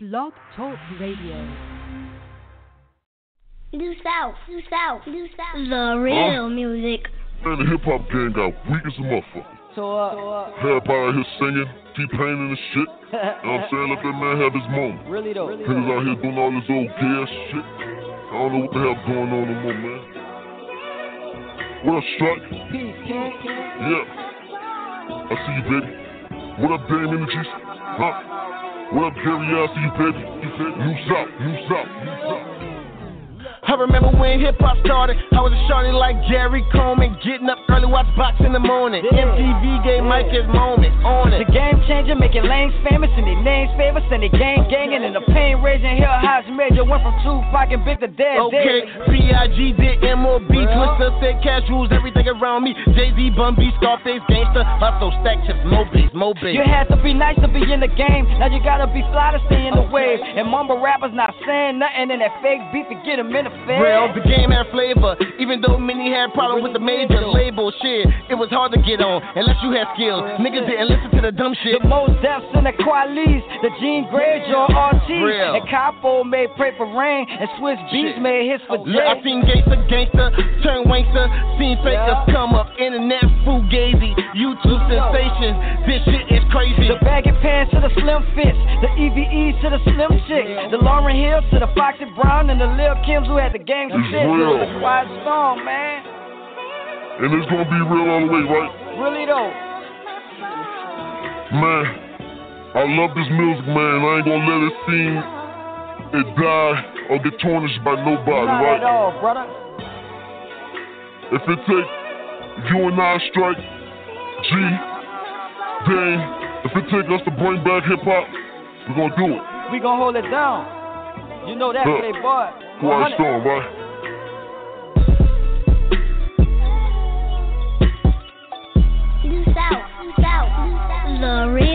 Blog Talk Radio. New South, New South, New South. The real music. Man, the hip hop game got weak as a motherfucker. So, uh, Everybody out here singing, T-Pain and the shit. You know what I'm saying? Let that man have his moment. really though. Niggas out here doing all this old gay ass shit. I don't know what the hell going on no more, man. What up, Strike? Peace, Yeah. I see you, baby. What up, Dame Energies? Huh? Up, see you, baby. You South, New South, New South. I remember when hip hop started. I was a shorty like Gary Coleman, getting up early, watch box in the morning. Yeah. MTV gave Mike his moment on it. The game changer, making lanes famous and their names famous and they gang ganging and the pain raging. Hell, House Major went from Tupac and Big to Dead. Okay. B.I.G. did M.O.B. Twister said cash rules everything around me. Jay-Z, Bun B, Scarface, Gangsta, Hustle, Stack Chips, Mobies, Mobies. You had to be nice to be in the game. Now you gotta be fly to stay in the wave. And mumble rappers not saying nothing in that fake beat to get them in the. Real, the game had flavor. Even though many had problems with the major label shit, it was hard to get on unless you had skills. Niggas didn't listen to the dumb shit. The most deaths in the Qualis, the Gene Greyjoy RT, and Capo made Pray for Rain, and Swizz Beatz made hits for Look, I seen gangster, gangster, turn wankster, seen fakers come up, internet fugazi, YouTube sensations. This shit is crazy. The baggy pants to the slim fits, the EVE to the slim chick, the Lauryn Hill to the Foxy Brown, and the Lil Kims who had the gang It's shit. real. The Quiet Storm, man. And it's gonna be real all the way, right? Really though. Man, I love this music, man. I ain't gonna let it seem it die or get tarnished by nobody, Not right? at all, brother. If it take you and I strike, G, Dane, if it take us to bring back hip hop, we're gonna do it. We gonna hold it down. You know that, Look, playboy. Quiet storm, right? New South, New South, New South.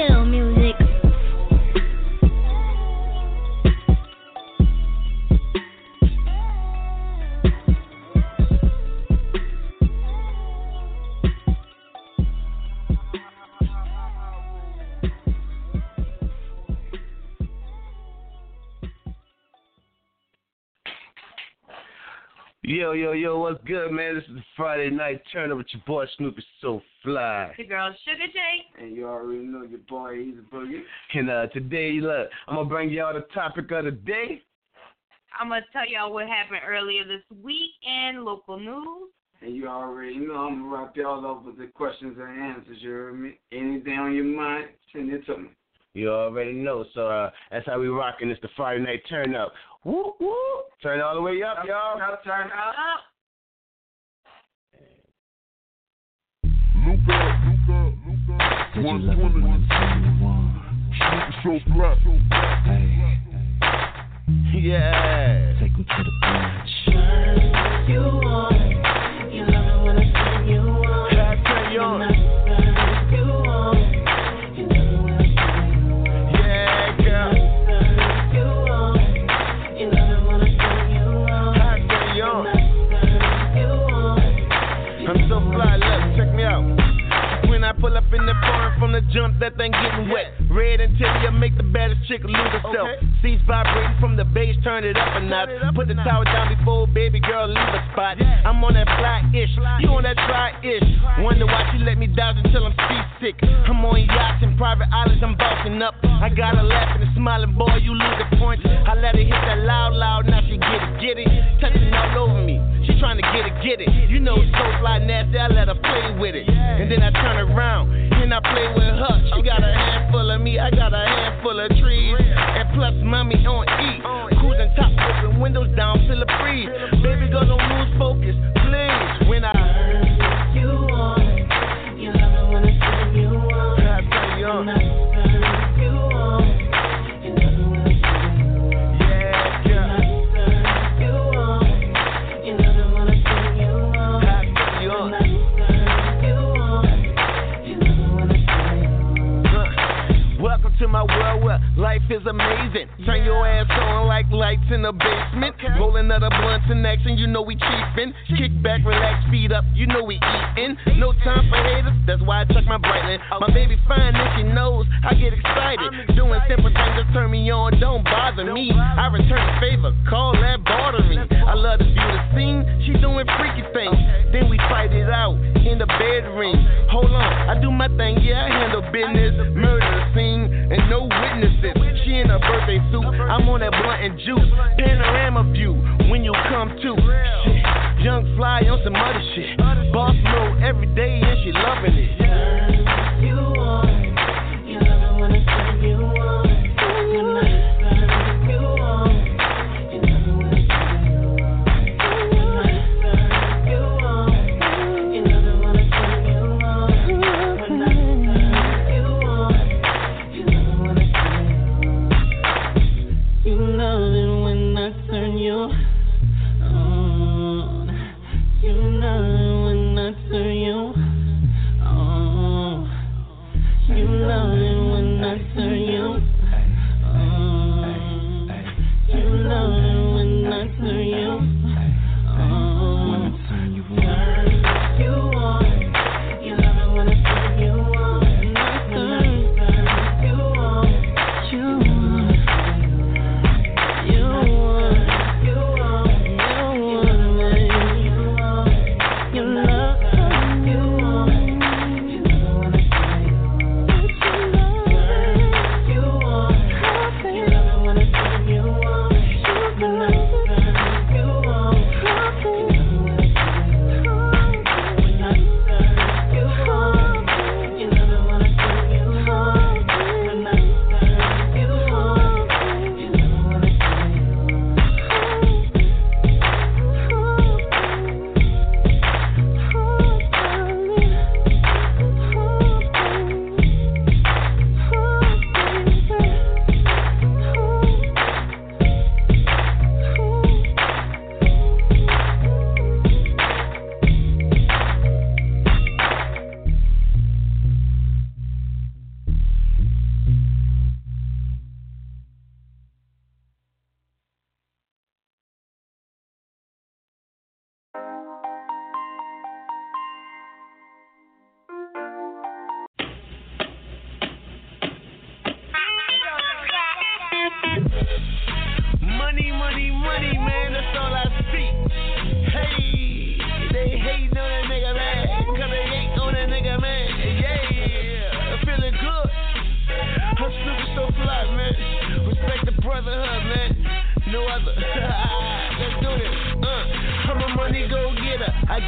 Yo, yo, yo, what's good, man? This is the Friday night turn up with your boy Snoopy So Fly. The girl Sugar J. And you already know your boy he's a Boogie. And uh, today, look, I'm going to bring y'all the topic of the day. I'm gonna tell y'all what happened earlier this week in local news. And you already know I'm gonna wrap y'all up with the questions and answers. You heard me? Anything on your mind, send it to me. You already know. So uh, that's how we rocking. It's the Friday night turn up. Woo, woo. Turn all the way up, y'all. Now turn up. Luca, Luca, Luca, 120, Snoopy so fly. Yeah. Take me to the bridge. You want, jump, that thing getting wet. Red interior make the baddest chick lose herself. Seats vibrating from the bass, turn it up a notch. Put the tower down before baby girl leave a spot. I'm on that fly ish, you on that try ish. Wonder why she let me down until I'm seasick. I'm on yachts and private islands, I'm bossing up. I got her laughing and smiling, boy, you lose the point. I let her hit that loud, loud, now she get it, get it. Touching all over me, trying to get it, get it. You know, so fly nasty, I let her play with it. And then I turn around and I play with her. She got a handful of me, I got a handful of trees. And plus, mommy on E. Cruising top, open windows down, feel the breeze. Baby girl, don't lose focus, please. When I you want, life is amazing. Turn your ass on like lights in the basement. Rolling other blunts in action, you know we cheapin'. Kick back, relax, feet up, you know we eatin'. No time for haters, that's why I check my brightness. My baby fine and she knows I get excited. Doing simple things that turn me on, don't bother me. I return the favor, call that bartering. I love to view the scene, she doing freaky things. Then we fight it out in the bedroom. Hold on, I do my thing, yeah, I handle business. Murder scene and no witnesses. She in her birthday suit, I'm on that blunt and juice. Panorama view when you come to. Shit, young fly on some other shit. Boss mode every day and she loving it. You want,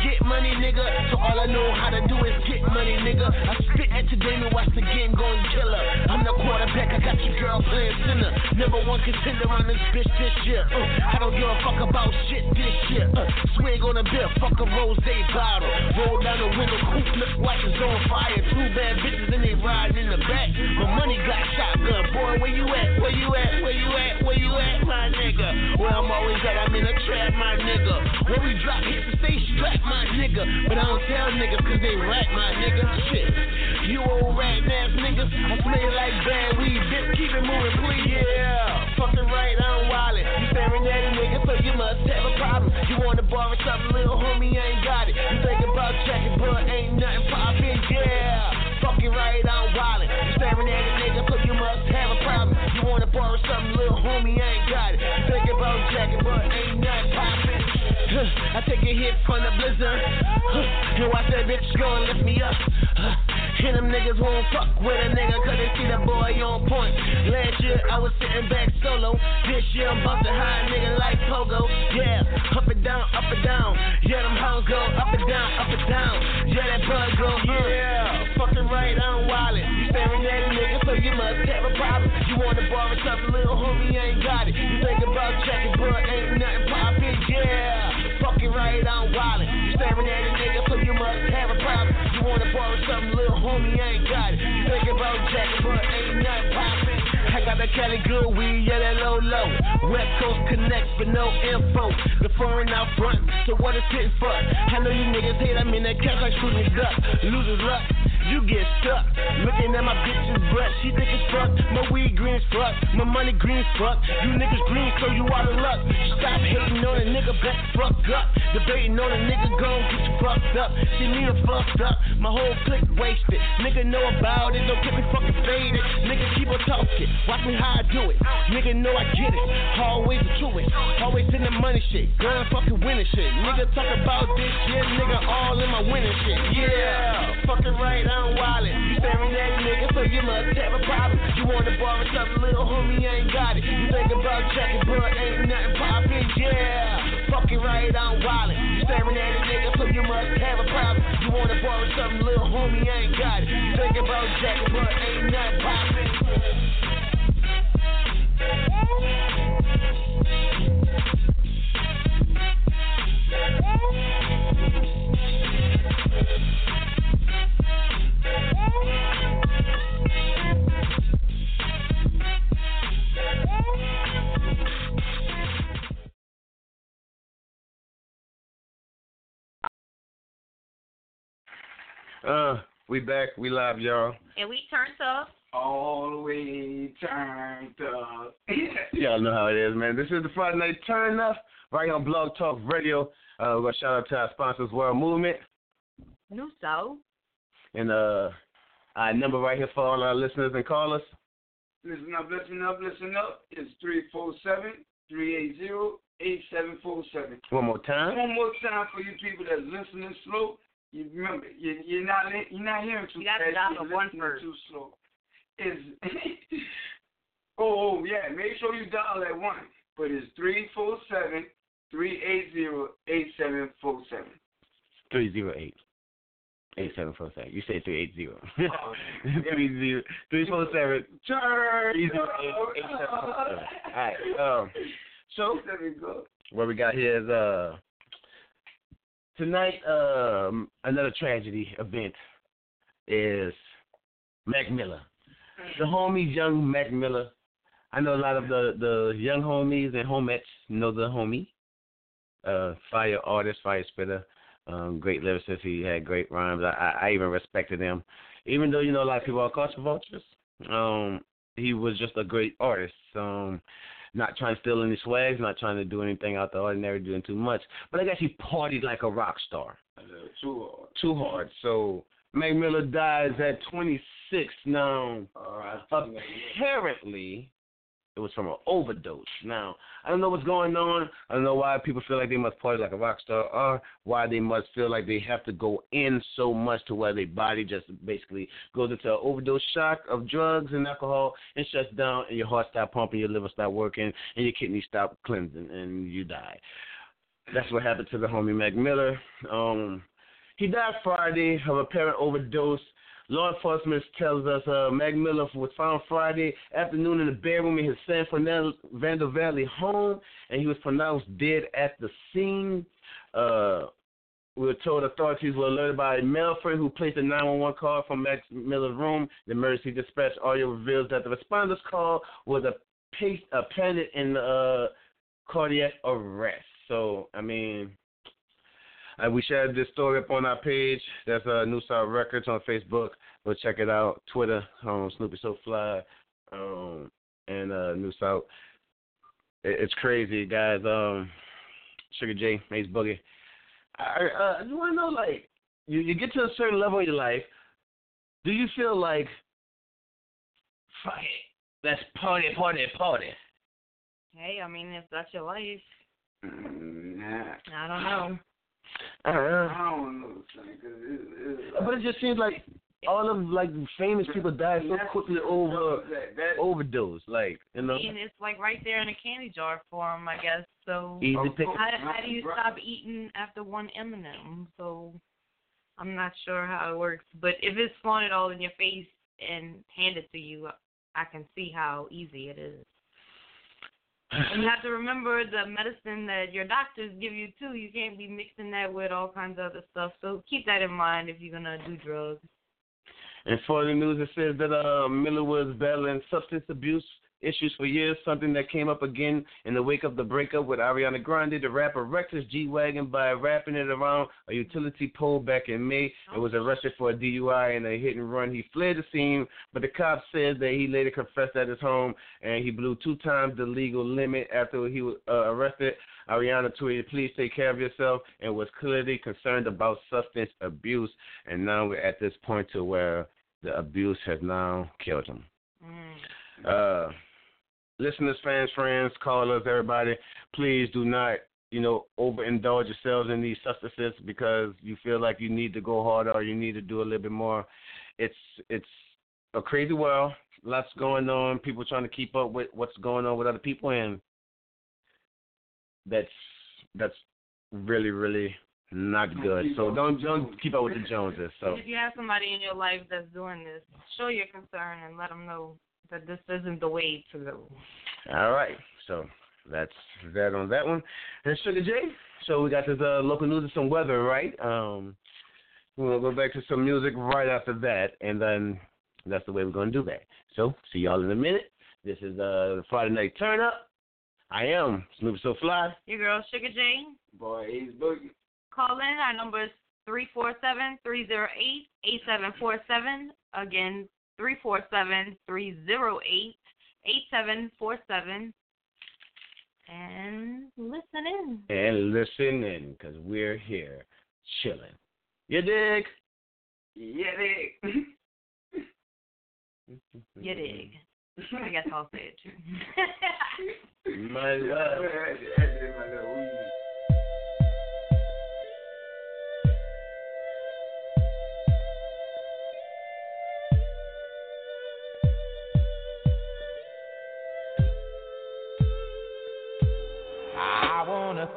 get money, nigga. So all I know how to do is get money, nigga. I spit entertainment, watch the game go and kill her. I'm the quarterback, I got your girl playing center. Never one contender on this bitch this year. Uh, I don't give a fuck about shit this year. Uh, swing on a beer, fuck a rose bottle. Roll down the window, coupe look like it's on fire. Two bad bitches and they riding in the back. My money got shotgun, boy. Where you at? Where you at? Where you at? Where you at, my nigga? Where I'm always at, I'm in a trap, my nigga. When we drop hits, stay strapped, my nigga. But I don't tell niggas cause they rat, my nigga. Shit. You old rat ass niggas, I smell like bad weed. Bitch, keep it moving, please. Yeah. Fucking right, I'm wildin'. You staring at a nigga, so you must have a problem. You wanna borrow something, little homie, I ain't got it. You think about checking, but ain't nothing poppin', yeah. Fucking right, I'm wildin'. You staring at a nigga, so you must have a problem. You wanna borrow something, little homie, I ain't got it. You think about jacking, but ain't nothing poppin'. I take a hit from the blizzard. And watch that bitch go and lift me up. And them niggas won't fuck with a nigga cause they see the boy on point. Last year I was sitting back solo. This year I'm bustin' high nigga like Pogo. Yeah, up and down, up and down. Yeah, them hoes go up and down, up and down. Yeah, that blood go, uh. Yeah, fucking right, I'm wildin'. You staring at a nigga, so you must have a problem. You wanna borrow something, little homie, ain't got it. You think about checking, but ain't nothing poppin', yeah. Fucking right, I'm wildin'. You staring at a nigga, so must have a problem. You wanna borrow something, little homie, I ain't got it. You think about checking, but ain't nothing poppin'. I got that Cali good weed, yeah, that low low. West Coast connects, but no info. The foreign out front, so what is it for? I know you niggas hate, I'm in that cash like shooting duck. Losers luck. You get stuck. Looking at my bitch's butt, she think it's fuck. My weed green as fuck, my money green as fuck. You niggas green, so you out of luck. Stop hating on a nigga, back fuck up. Debating on a nigga, gon' get you fucked up. See me a fucked up, my whole clique wasted. Nigga know about it, don't get me fucking faded. Nigga keep on talking, watch me how I do it. Nigga know I get it, always the truest. Always in the money shit, girl, fucking winning shit. Nigga talk about this shit, nigga all in my winning shit. Yeah, fucking right, I'm wildin'. Staring at a nigga, so you must have a problem. You wanna borrow something, little homie, ain't got it. You think about checking, but ain't nothing poppin', yeah. Fucking right, I'm wildin'. Staring at a nigga, so you must have a problem. You wanna borrow something, little homie, ain't got it. You think about checking, but ain't nothing poppin'. Uh, we back. We live, y'all. And we turned up. All the way turned up. Y'all know how it is, man. This is the Friday Night Turn Up right on Blog Talk Radio. Uh, we're gonna shout out to our sponsors, World Movement, New so. and uh, our number right here for all our listeners and callers. Listen up, listen up, listen up. It's 347 380 8747. One more time. One more time for you people that's listening slow. You remember, you, you're not you're not hearing too You gotta fast. dial You're the one listening too slow. Is oh, oh yeah, make sure you dial that one. But it's three four seven three eight zero eight seven four seven. Three zero eight. Eight seven four seven. You said three eight zero. Oh, three zero three four seven Turn. three zero eight eight seven four seven. All right. Um. So There we go. what we got here is uh tonight um another tragedy event is Mac Miller. The homies young Mac Miller. I know a lot of the the young homies and homettes know the homie. Uh fire artist, fire spitter, um, great lyricist, he had great rhymes. I, I I even respected him. Even though, you know, a lot of people are culture vultures. Um, he was just a great artist. Um not trying to steal any swags, not trying to do anything out the ordinary, doing too much. But I guess he partied like a rock star. Too hard. Too hard. So Mac Miller dies at 26 now. All right. Apparently, it was from an overdose. Now, I don't know what's going on. I don't know why people feel like they must party like a rock star or why they must feel like they have to go in so much to where their body just basically goes into an overdose shock of drugs and alcohol and shuts down and your heart stop pumping, your liver stop working, and your kidneys stop cleansing and you die. That's what happened to the homie Mac Miller. Um, he died Friday of apparent overdose. Law enforcement tells us uh, Mac Miller was found Friday afternoon in the bedroom in his San Fernando Valley home, and he was pronounced dead at the scene. Uh, we were told authorities were alerted by male who placed a 911 call from Mac Miller's room. The emergency dispatch audio reveals that the responder's call was a, pace, a panic in uh, cardiac arrest. So, I mean, uh, we shared this story up on our page. That's uh, New South Records on Facebook. Go check it out. Twitter, um, Snoopy SoFly, um, and uh, New South. It, it's crazy, guys. Um, Sugar J, Ace Boogie. I, uh, I just want to know, like, you, you get to a certain level in your life. Do you feel like, fuck it, let's party, party, party? Hey, I mean, if that's your life, Mm, Nah. I don't know. I don't know. I don't know, son, 'cause it, it, But it just seems like all of like famous people die so quickly over that, that, overdose. Like you know, And it's like right there in a candy jar for him, I guess. So easy pick. how how do you stop eating after one M&M? So I'm not sure how it works, but if it's flaunted all in your face and handed to you, I can see how easy it is. And you have to remember the medicine that your doctors give you too. You can't be mixing that with all kinds of other stuff. So keep that in mind if you're gonna do drugs. And for the news, it says that uh, Miller was battling substance abuse issues for years, something that came up again in the wake of the breakup with Ariana Grande. The rapper wrecked his G Wagon by wrapping it around a utility pole back in May and was arrested for a DUI and a hit and run. He fled the scene, but the cops said that he later confessed at his home and he blew two times the legal limit after he was uh, arrested. Ariana tweeted, "Please take care of yourself," and was clearly concerned about substance abuse. And now we're at this point to where the abuse has now killed him. Uh, listeners, fans, friends, callers, everybody, please do not, you know, overindulge yourselves in these substances because you feel like you need to go harder or you need to do a little bit more. It's it's a crazy world. Lots going on. People trying to keep up with what's going on with other people, and that's that's really really not good. So don't don't keep up with the Joneses. So If you have somebody in your life that's doing this, show your concern and let them know that this isn't the way to go. All right. So that's that on that one. And Sugar J. So we got this uh, local news and some weather, right? Um, we'll go back to some music right after that, and then that's the way we're gonna do that. So see y'all in a minute. This is uh, the Friday night turn up. I am Snoop SoFly. Your girl Sugar J. Boy, he's boogie. Call in. Our number is three four seven three zero eight eight seven four seven. Again, three four seven three zero eight eight seven four seven. And listen in. And listen in, because we're here chilling. You dig? Yeah, they. You dig. I guess I'll say it too. My love.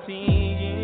Wanna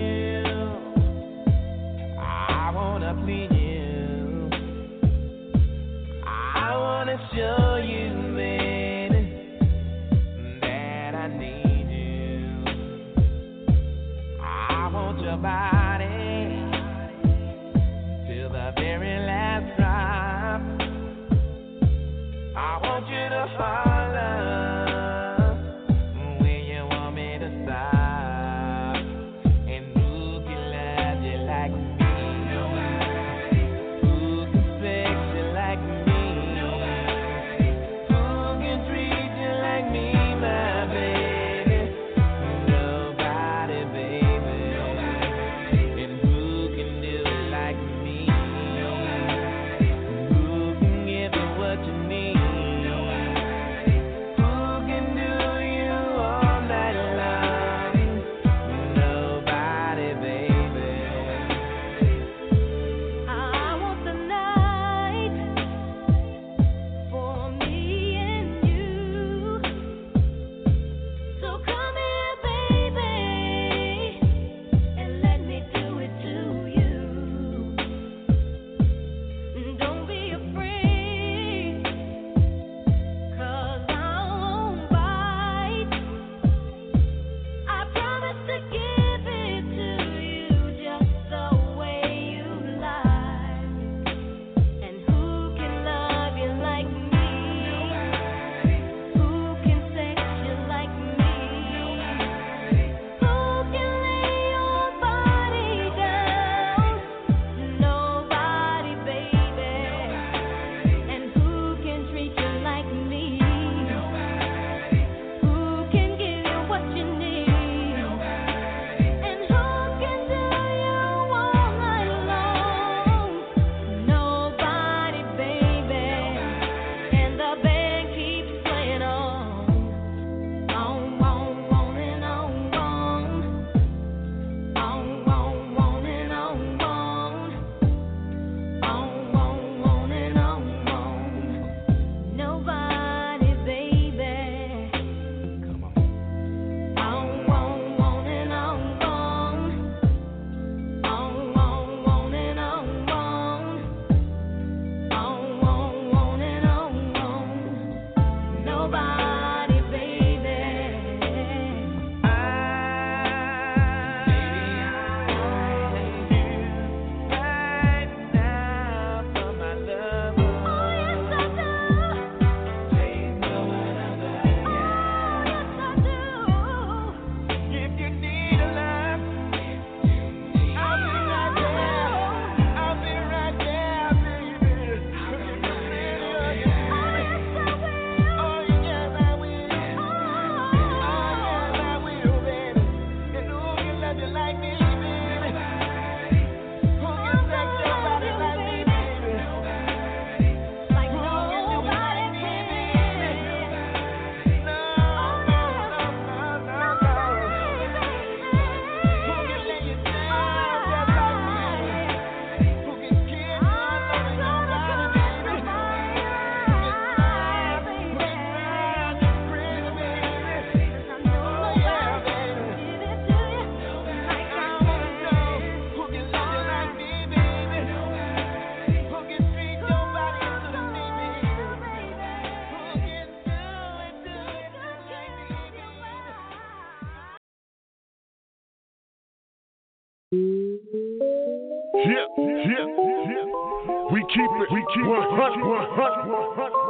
it 100, 100, 100.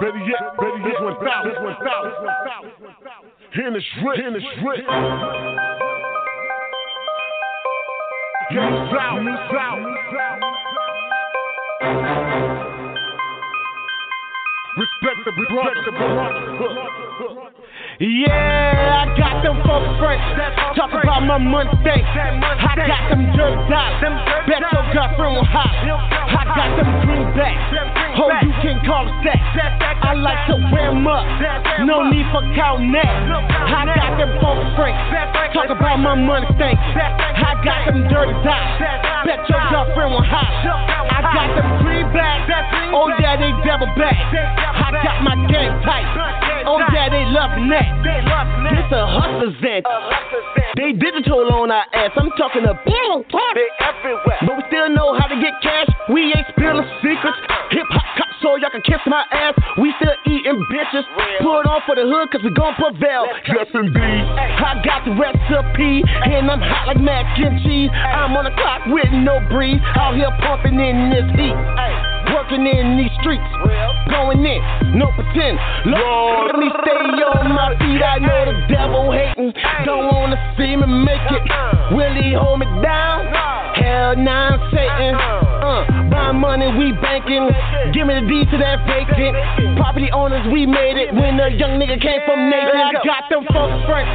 Better yet, better yet, this one thousand, this one thousand. In the strip, in the strip. Yeah, south, south. Respect the respect the brother. Yeah, I got them folks French. Talk about my money thing. I got them dirt dollars. Bet your girlfriend will hop. I got them greenbacks. Oh, you can call it that. I like to wear them up. No need for counting. I got them folks French. Talk about my money thing. I got them dirty dollars. Bet your girlfriend will hop. I got them greenbacks. Oh, yeah, they double back. I got my game tight. Oh, yeah, they love that. This a hustler's end. They digital on our ass. I'm talking a bill They everywhere. But we still know how to get cash. We ain't spilling secrets. Uh-huh. Hip hop cop, so y'all can kiss my ass. We still eating bitches. Put on for the hood, cause we gon' prevail. Yes, indeed. I got the recipe, and I'm hot like mac and cheese. I'm on the clock with no breeze. Out here pumping in this heat. Working in these streets. Going in, no pretend. Lord, let me stay on my feet. I know the devil hating. Don't wanna see me make it. Will he hold me down? Hell nah, Satan. Uh, buy money, we banking. Give me the D to that vacant. Property owners, we made it. When a young nigga came from Nathan, I got them folks French.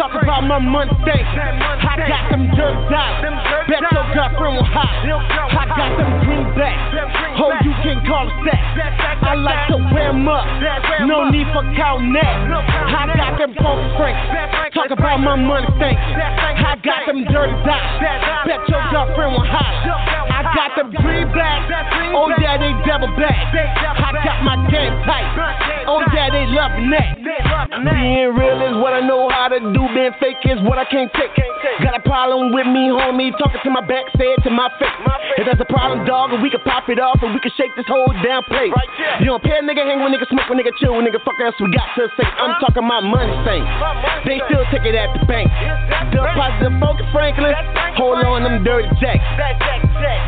Talk about my money thing. I got them dirt dollars. Bet your girlfriend will hop. I got them greenbacks. Oh, you can call that. I like to wear them up. No need for counting that. I got them folks French. Talk about my money thing. I got them dirty dollars. Bet your girlfriend will hop. I got them greenbacks. Oh, yeah, they double back. I got my game tight. Oh, yeah, they loving that. Being real is what I know how to do. Being fake is what I can't take. Got a problem with me, homie. Talking to my back, say it to my face. If that's a problem, dog, and we can pop it off and we can shake this whole damn place. You don't pay a nigga, hang with nigga, smoke with nigga, chill with nigga, fuck else we got to say. I'm talking my money thing. They still take it at the bank. The positive focus, Franklin. Hold on, them dirty jacks.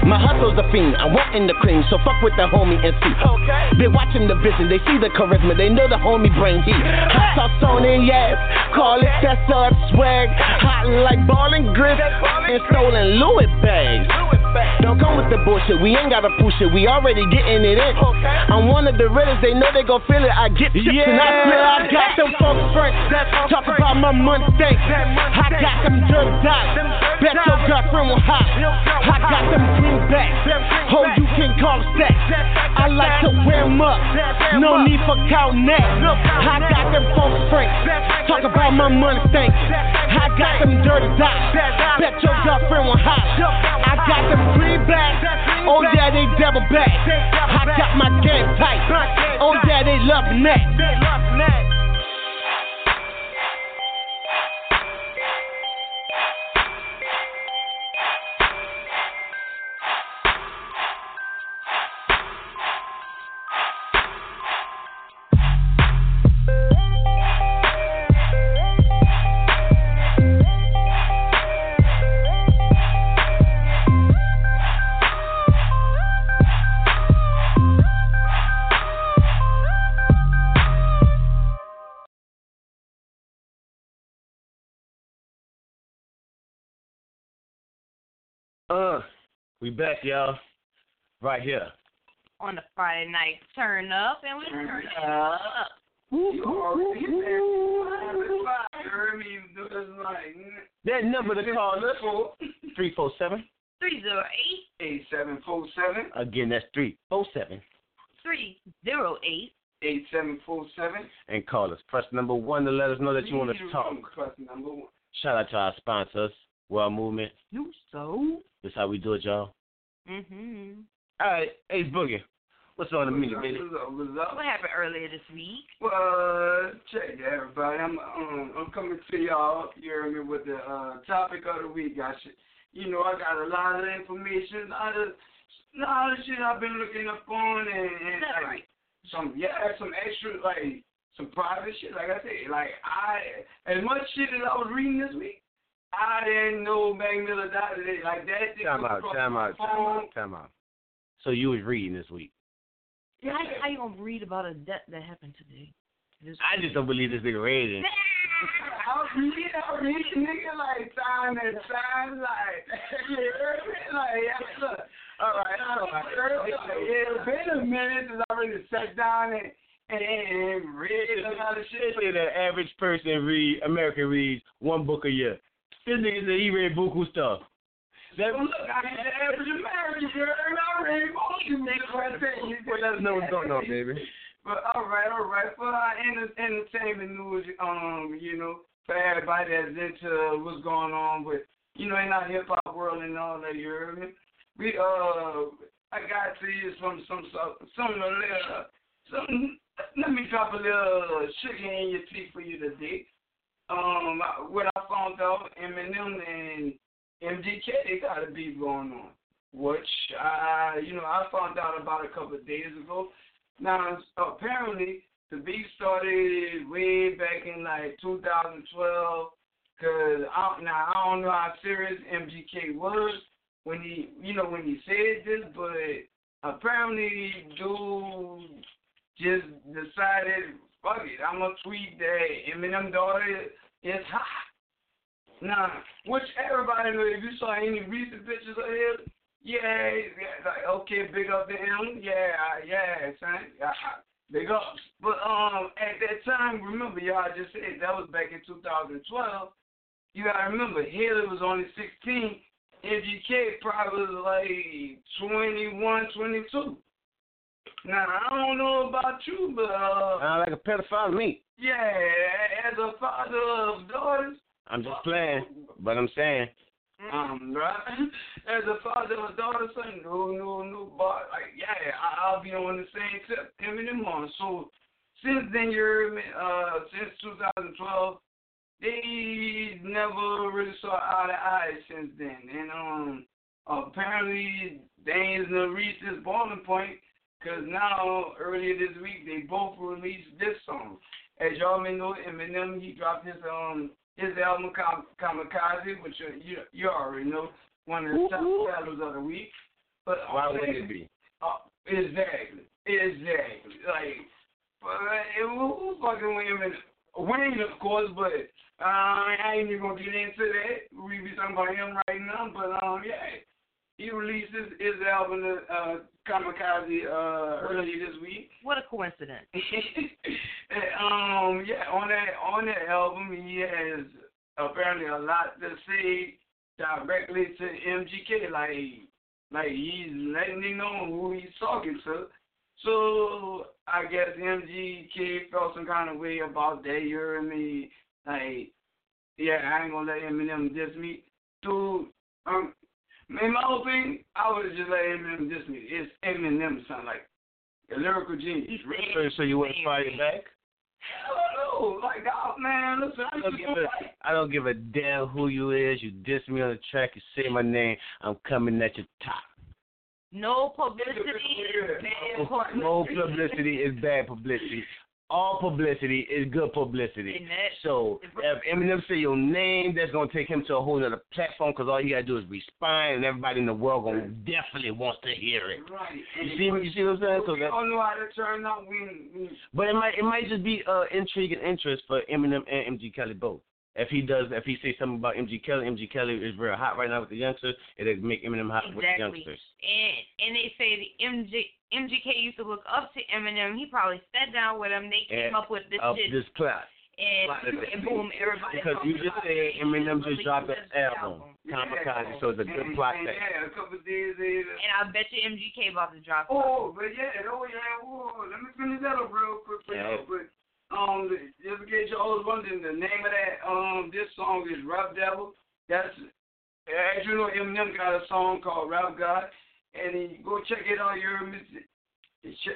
My hustle's a fiend. I want in the cream, so fuck with the homie and see. Okay. They watching the vision, they see the charisma, they know the homie brain heat. It, yes. Call it up swag. Hot like ball and grip and stolen Louis bags. Don't come with the bullshit, we ain't gotta push it, we already getting it in. I'm one of the realest, they know they gon' feel it. I get chips and I feel I got them folks French. Talk about my money thing. I got them dirt dollars. Bet your girlfriend will hop. I got them greenbacks. Oh, you can call that. I like to wear them up. No need for counting that. I got them folks French. Talk about my money thing. I got them dirty dollars. Bet your girlfriend will hop. I got them greenbacks. Oh, yeah, they double back. I got my game tight. Oh, yeah, they loving that. We back, y'all. Right here. On a Friday night turn up, and we turn up. You already that. You heard me do this like That number to call us, 347. Three zero eight eight seven four seven Again, that's 347. three zero eight. eight seven four seven. And call us. Press number one to let us know that you want to talk. Press number one. Shout out to our sponsors, World Movement. You so? This how we do it, y'all. Mhm. All right, Ace Boogie. What's on the menu, baby? What's up? What's up? What happened earlier this week? Well, check it, everybody. I'm um, I'm coming to y'all. You heard me with the uh, topic of the week. I should, you know, I got a lot of information, a lot of, lot of shit I've been looking up on, and, and like, right. some yeah, some extra like some private shit. Like I said, like I as much shit as I was reading this week, I didn't know Mac Miller died today. Like that. shit Time out, time out, time out, time out. So you was reading this week. Yeah, how, how you gonna read about a death that happened today? This I just don't believe this nigga reading. I read, I read, nigga, like time and time, like, you heard me? Like, yeah, look. All right, all right. Yeah, it's been a minute since I really sat down and, and, and read a lot of shit. Say that average person read American reads one book a year. This nigga said he read buku stuff. That, Well, look, I ain't the average American, you heard me? I read most of niggas right there. You well, let us know what's going on, baby. But all right, all right. For our enter- entertainment news, um, you know, for everybody that's into what's going on with, you know, in our hip hop world and all that, you heard me? We uh, I got to you some some some some a little some. Let me drop a little sugar in your teeth for you today. Um, what I out, Eminem and MGK they got a beef going on, which I, you know, I found out about a couple of days ago. Now, apparently, the beef started way back in like 2012. Cause I, now I don't know how serious MGK was when he, you know, when he said this, but apparently, dude just decided, fuck it, I'm gonna tweet that Eminem daughter is hot. Now, which everybody know, if you saw any recent pictures of him, yeah, yeah, like okay, big up to him, yeah, yeah, son, yeah, big up. But um, at that time, remember y'all just said that was back in 2012. You gotta remember, Hailie was only 16. MGK probably was like 21, 22. Now I don't know about you, but uh, Sound like a pedophile to me. yeah, as a father of daughters, I'm just playing, but I'm saying. um, right? As a father of a daughter, son, no, no, no, but like, yeah, I'll be on the same tip, Eminem on. So since then, you're uh, since 2012, they never really saw eye to eye since then, and um, apparently they ain't gonna reach this boiling point. Cause now earlier this week they both released this song. As y'all may know, Eminem he dropped his um his album Kam- Kamikaze, which you you, you already know, one of the top sellers of the week. But Why would it be? uh, exactly, exactly. Like, but uh, who fucking with him? Wayne, of course, but uh, I ain't even gonna get into that. We be talking about him right now, but um, yeah, he released his, his album, uh, Kamikaze, uh, earlier this week. What a coincidence. um, yeah, on that on that album, he has apparently a lot to say directly to MGK. Like, like he's letting him know who he's talking to. So I guess MGK felt some kind of way about that. You heard me? Like, yeah, I ain't gonna let Eminem diss me. Dude, um, in my opinion, I would just let Eminem diss me. It's Eminem sound like a lyrical genius. So, so you wouldn't fight it back? Hell no. Like, oh, man, listen, I I don't, give a, I don't give a damn who you is. You diss me on the track. You say my name. I'm coming at your top. No publicity is bad publicity. No publicity is bad publicity. All publicity is good publicity. And So if Eminem say your name, that's gonna take him to a whole other platform because all you gotta do is respond, and everybody in the world gonna definitely wants to hear it. Right. You see, you see what I'm saying? So we don't know how to turn out. We, we but it might it might just be uh, intrigue and interest for Eminem and MG Kelly both. If he does, if he says something about MG Kelly, MG Kelly is real hot right now with the youngsters. It'll make Eminem hot with the Exactly. youngsters. And and they say the MJ MGK used to look up to Eminem. He probably sat down with him. They came And up with this Of shit, this plot. and, and boom, everybody. Because you just said Eminem just dropped an album, Yeah. Kamikaze, so it's a good plot and, thing. Yeah, a couple days later. And I bet you MGK about to drop. Oh, but yeah, oh yeah, whoa. Let me finish that up real quick for Yeah. you. But um, just in case y'all was wondering, the name of that um this song is Rap Devil. That's as you know, Eminem got a song called Rap God, and he, go check it out. You're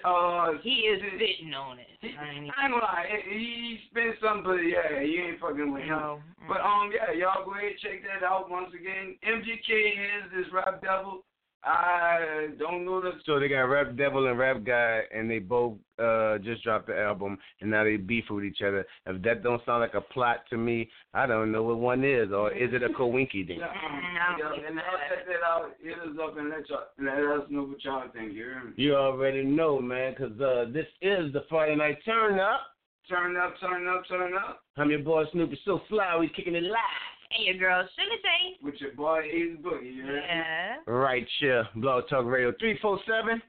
uh, He is sitting on it. he- I ain't gonna lie, he he spent something, but yeah, you ain't fucking with him. No. But um, yeah, y'all go ahead check that out once again. MGK is this rap devil. I don't know the. So they got Rap Devil and Rap Guy, and they both uh just dropped the album, and now they beef with each other. If that don't sound like a plot to me, I don't know what one is, or is it a coinky dink? Yeah, and I'll check that out. Hit us up and let y'all let us know what y'all think. You hear me? You already know, man, 'cause uh, this is the Friday Night Turn Up. Turn up, turn up, turn up. I'm your boy Snoopy, so fly, we kicking it live. And your girl Shinite. With your boy Ace Boogie. You heard me? Yeah. Right here, Blog Talk Radio 347.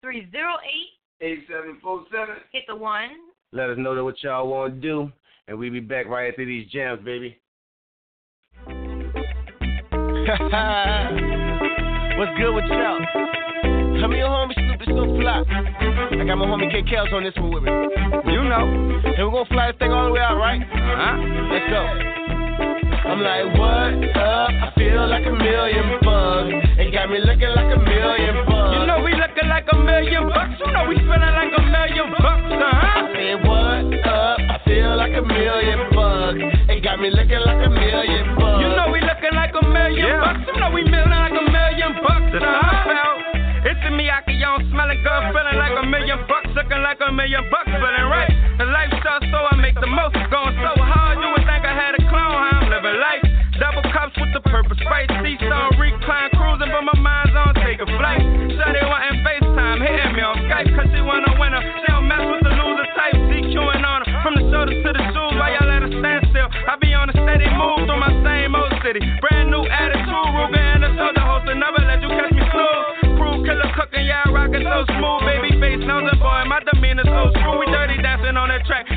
308. 8747. Hit the one. Let us know what y'all want to do, and we be back right after these jams, baby. What's good with y'all? I'm your homie Snoopy so fly. I got my homie K Kels on this one with me. You know. And we're gonna fly this thing all the way out, right? Uh-huh. Let's go. I'm like, what up? I feel like a million bucks. It got me looking like a million bucks. You know we looking like a million bucks. You know we feeling like a million bucks, uh-huh. I said, what up? I feel like a million bucks. It got me looking like a million bucks. You know we looking like a million Yeah. bucks. You know we feeling like a million bucks. That's uh-huh. how I felt. It's a Miyake, y'all smelling good, feeling like a million bucks, looking like a million bucks, feeling right. The lifestyle, so I make the most. Going so hard, the purpose, right? Seesaw, recline, cruising, but my mind's on taking flight. Shawty wanting FaceTime, hitting me on Skype, cause she want a winner. She don't mess with the loser type, DQing on her. From the shoulders to the shoes, while y'all at a standstill. I be on a steady move through my same old city. Brand new attitude, Ruben and the soldier host, and never let you catch me slow. Crew killer cooking, yeah, rockin' so smooth, baby face, nose and boy, my demeanor's so screw. We dirty dancing on that track,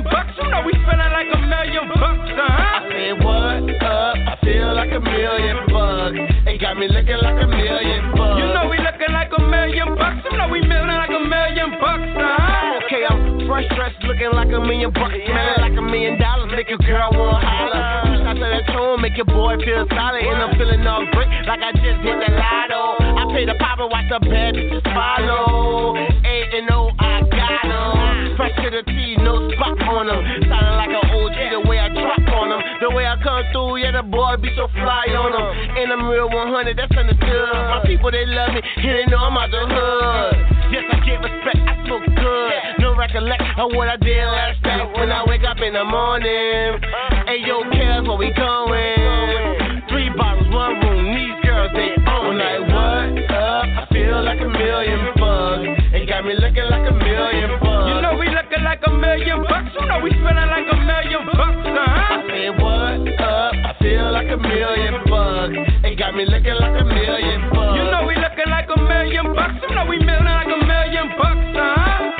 million bucks. You know we feeling like a million bucks, uh I huh. said, what up? I feel like a million bucks. It got me looking like a million bucks. You know we looking like a million bucks. You know we feeling like a million bucks, uh huh. Okay, I'm fresh dressed, looking like a million bucks, smelling like a million dollars, make a girl wanna holler. Two shots of that tone, make your boy feel solid, and I'm feeling all great, like I just hit the lotto. I pay the pop and watch the bad bitches follow. A and O, I. Fresh to the T, no spot on 'em. Sounding like an OG the way I drop on 'em. The way I come through, yeah, the boy be so fly on 'em. And I'm real 100, that's understood. My people, they love me, and they know I'm out the hood. Yes, I get respect, I smoke good. No recollect of what I did last night when I wake up in the morning. Hey, yo, Kels, where we going? Three bottles, one room, these girls, they own like what up? I feel like a million bucks. It got me looking like a million bucks. You know we looking like a million bucks. You know we feeling like a million bucks, uh I huh. said, what up? I feel like a million bucks. It got me looking like a million bucks. You know we looking like a million bucks. You know we feeling like a million bucks, uh huh.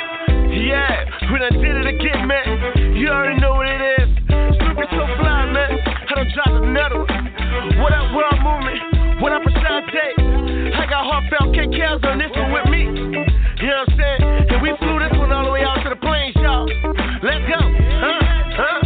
Yeah, when I did it again, man. You already know what it is. Snoopy so fly, man. I don't drop another one. What up, world movement? What up, Ashanti? I got heartfelt KKs on this one with me. You know what I'm saying? And we flew this one all the way out to the. Let's go. Huh? Huh?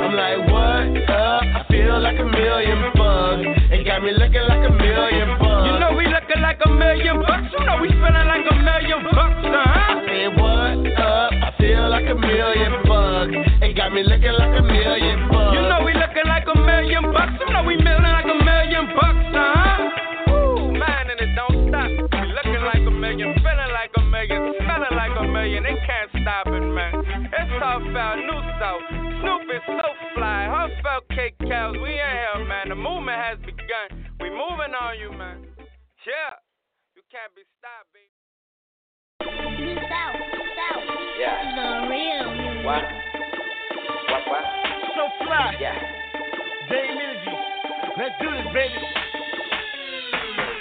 I'm like, what up? I feel like a million bucks. It got me looking like a million bucks. You know we looking like a million bucks. You know we feeling like a million bucks, uh huh. said, what up? I feel like a million bucks. It got me looking like a million bucks. You know we looking like a million bucks. You know we feeling like a million bucks, uh huh. Woo, man, and it don't stop. We looking like a million, feeling like a million, smelling like a million. They It's new south. Snoop is so fly. Heartfelt cake cows. We in here, man. The movement has begun. We moving on you, man. Yeah, you can't be stopped, baby. New South, South. Yeah. The real music. What? What, what? So fly. Yeah. Dame Energy. Let's do this, baby.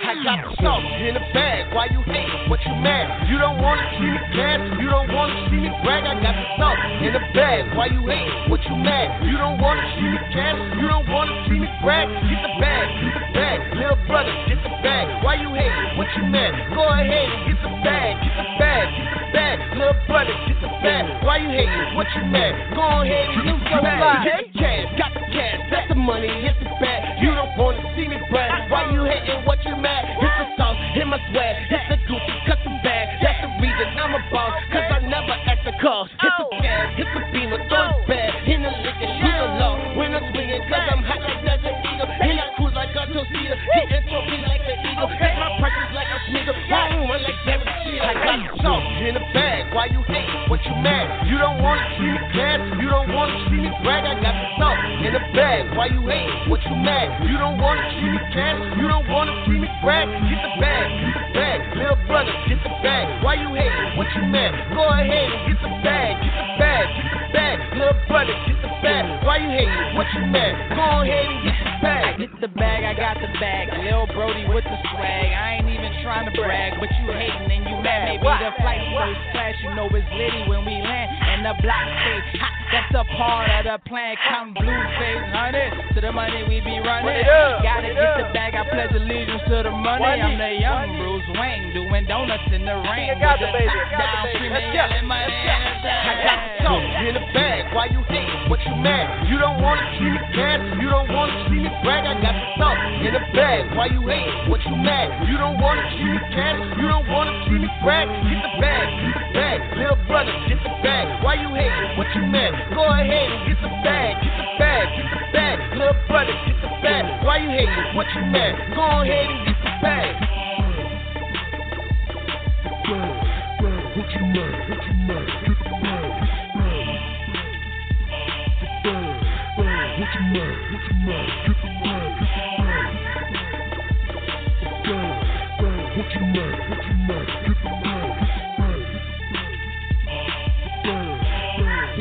I got the sauce in the bag. Why you hate? What you mad? You don't wanna see me gas. You don't wanna see me brag. I got the sauce in the bag. Why you hate? What you mad? You don't wanna see me gas. You don't wanna see me brag. Get the bag. Get the bag. Little brother, get the bag. Why you hate? What you mad? Go ahead. Get the bag. Get the bag. Get the bag. Little brother, get the bag. Why you hate? What you mad? Go ahead. Get the bag. Get the cash. Got the cash. That's the money. Get the bag. You don't wanna see me brag. Why you hating? What you mad? swag. The sauce, hit my swag. hit the goop, cut the bag. That's the reason I'm a boss, cause I never act the cost. Hit the oh. gas, hit a beamer, throw it oh. bad. In the lick and shoot the law. When I'm swinging, cause I'm hot like Desert Eagle. And I cruise like a Tosita. Hitting for me like an eagle. Hit my pockets like a sneaker. Why run like Derek I got salt in the bag. Why you hate? What you mad? You don't wanna see me glad. You don't wanna see me brag. I got salt in the bag. Why you hate? What you mad? You don't wanna see me glad. You don't wanna see me brag. Get the bag, get the bag, little brother, get the bag. Why you hate? What you mad? Go ahead and get the bag, get the bag, get the bag, little brother, get the bag. Why you hate? What you mad? Go ahead and get the bag. Get the bag, I got the bag. Lil Brody with the swag. I ain't even trying to brag, but you hating and you mad. Maybe the flight first class, you know it's litty when we land. And the block stays hot. That's a part of the plan. Counting blue face, hundred to the money we be running. Gotta get the bag. I pledge allegiance to the money. I'm the young Bruce Wayne doing donuts in the rain. The down, screaming, yelling money I got the salt in the bag. Why you hate? What you mad? You don't wanna see me gas. You don't wanna see me brag. I got the salt in the bag. Why you hate? What you mad? You don't wanna see me gas. You don't wanna see me brag. Get the bag. Get the bag. Little brother, get the bag. Why you hate? What you mad? Go ahead and get the bag. Get the bag. Get the bag. Little brother, get the bag. Why you hate? What you mad? Go ahead and get the bag. What you mad? What you mad? Get the bag. What you mad? What you mad? Get the bag? What you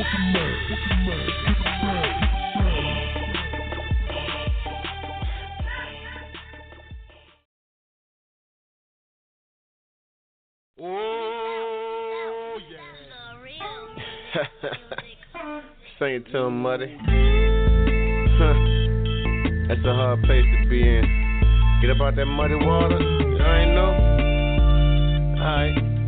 Oh, yeah. Sing it to him, Muddy. Huh. That's a hard place to be in. Get up out that muddy water. You ain't know? Alright.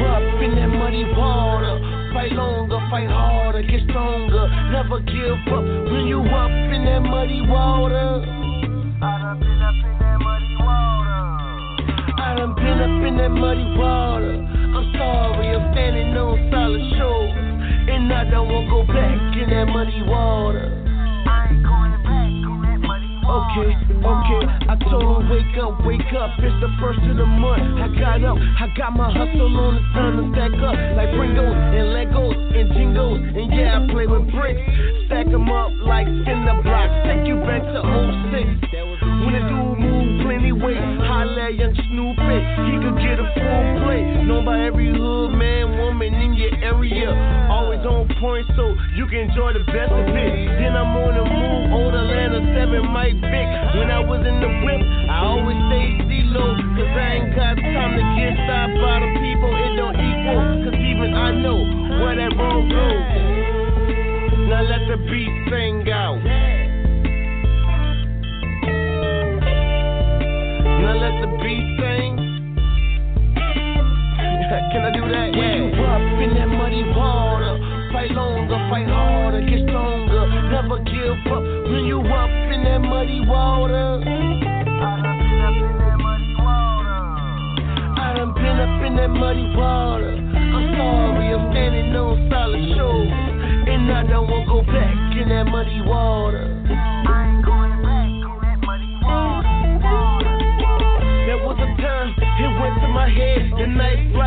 Up in that muddy water, fight longer, fight harder, get stronger, never give up. When you up in that muddy water, I done been up in that muddy water. I done been up in that muddy water. I'm sorry, I'm standing on solid shores, and I don't wanna go back in that muddy water. Okay, okay, I told her wake up, wake up, it's the first of the month. I got up, I got my hustle on, it's time to stack up. Like Pringles and Legos and Jingles, and yeah, I play with bricks. Stack them up like cinder blocks, take you back to 06. When the plenty weight, holla young Snoopy, he could get a full plate. Known by every hood man, woman in your area. Always on point so you can enjoy the best of it. Then I'm on the move, old Atlanta 7 Mike Vick. When I was in the whip, I always stayed C-low, cause I ain't got time to get stopped by the people, it don't equal. Cause even I know where that road goes. Now let the beat sing out. Now let the beat sing. Can I do that? When you up in that muddy water, fight longer, fight harder, get stronger, never give up. When you up in that muddy water, I done been up in that muddy water. I'm sorry, I'm standing on solid shores, and I don't wanna go back in that muddy water.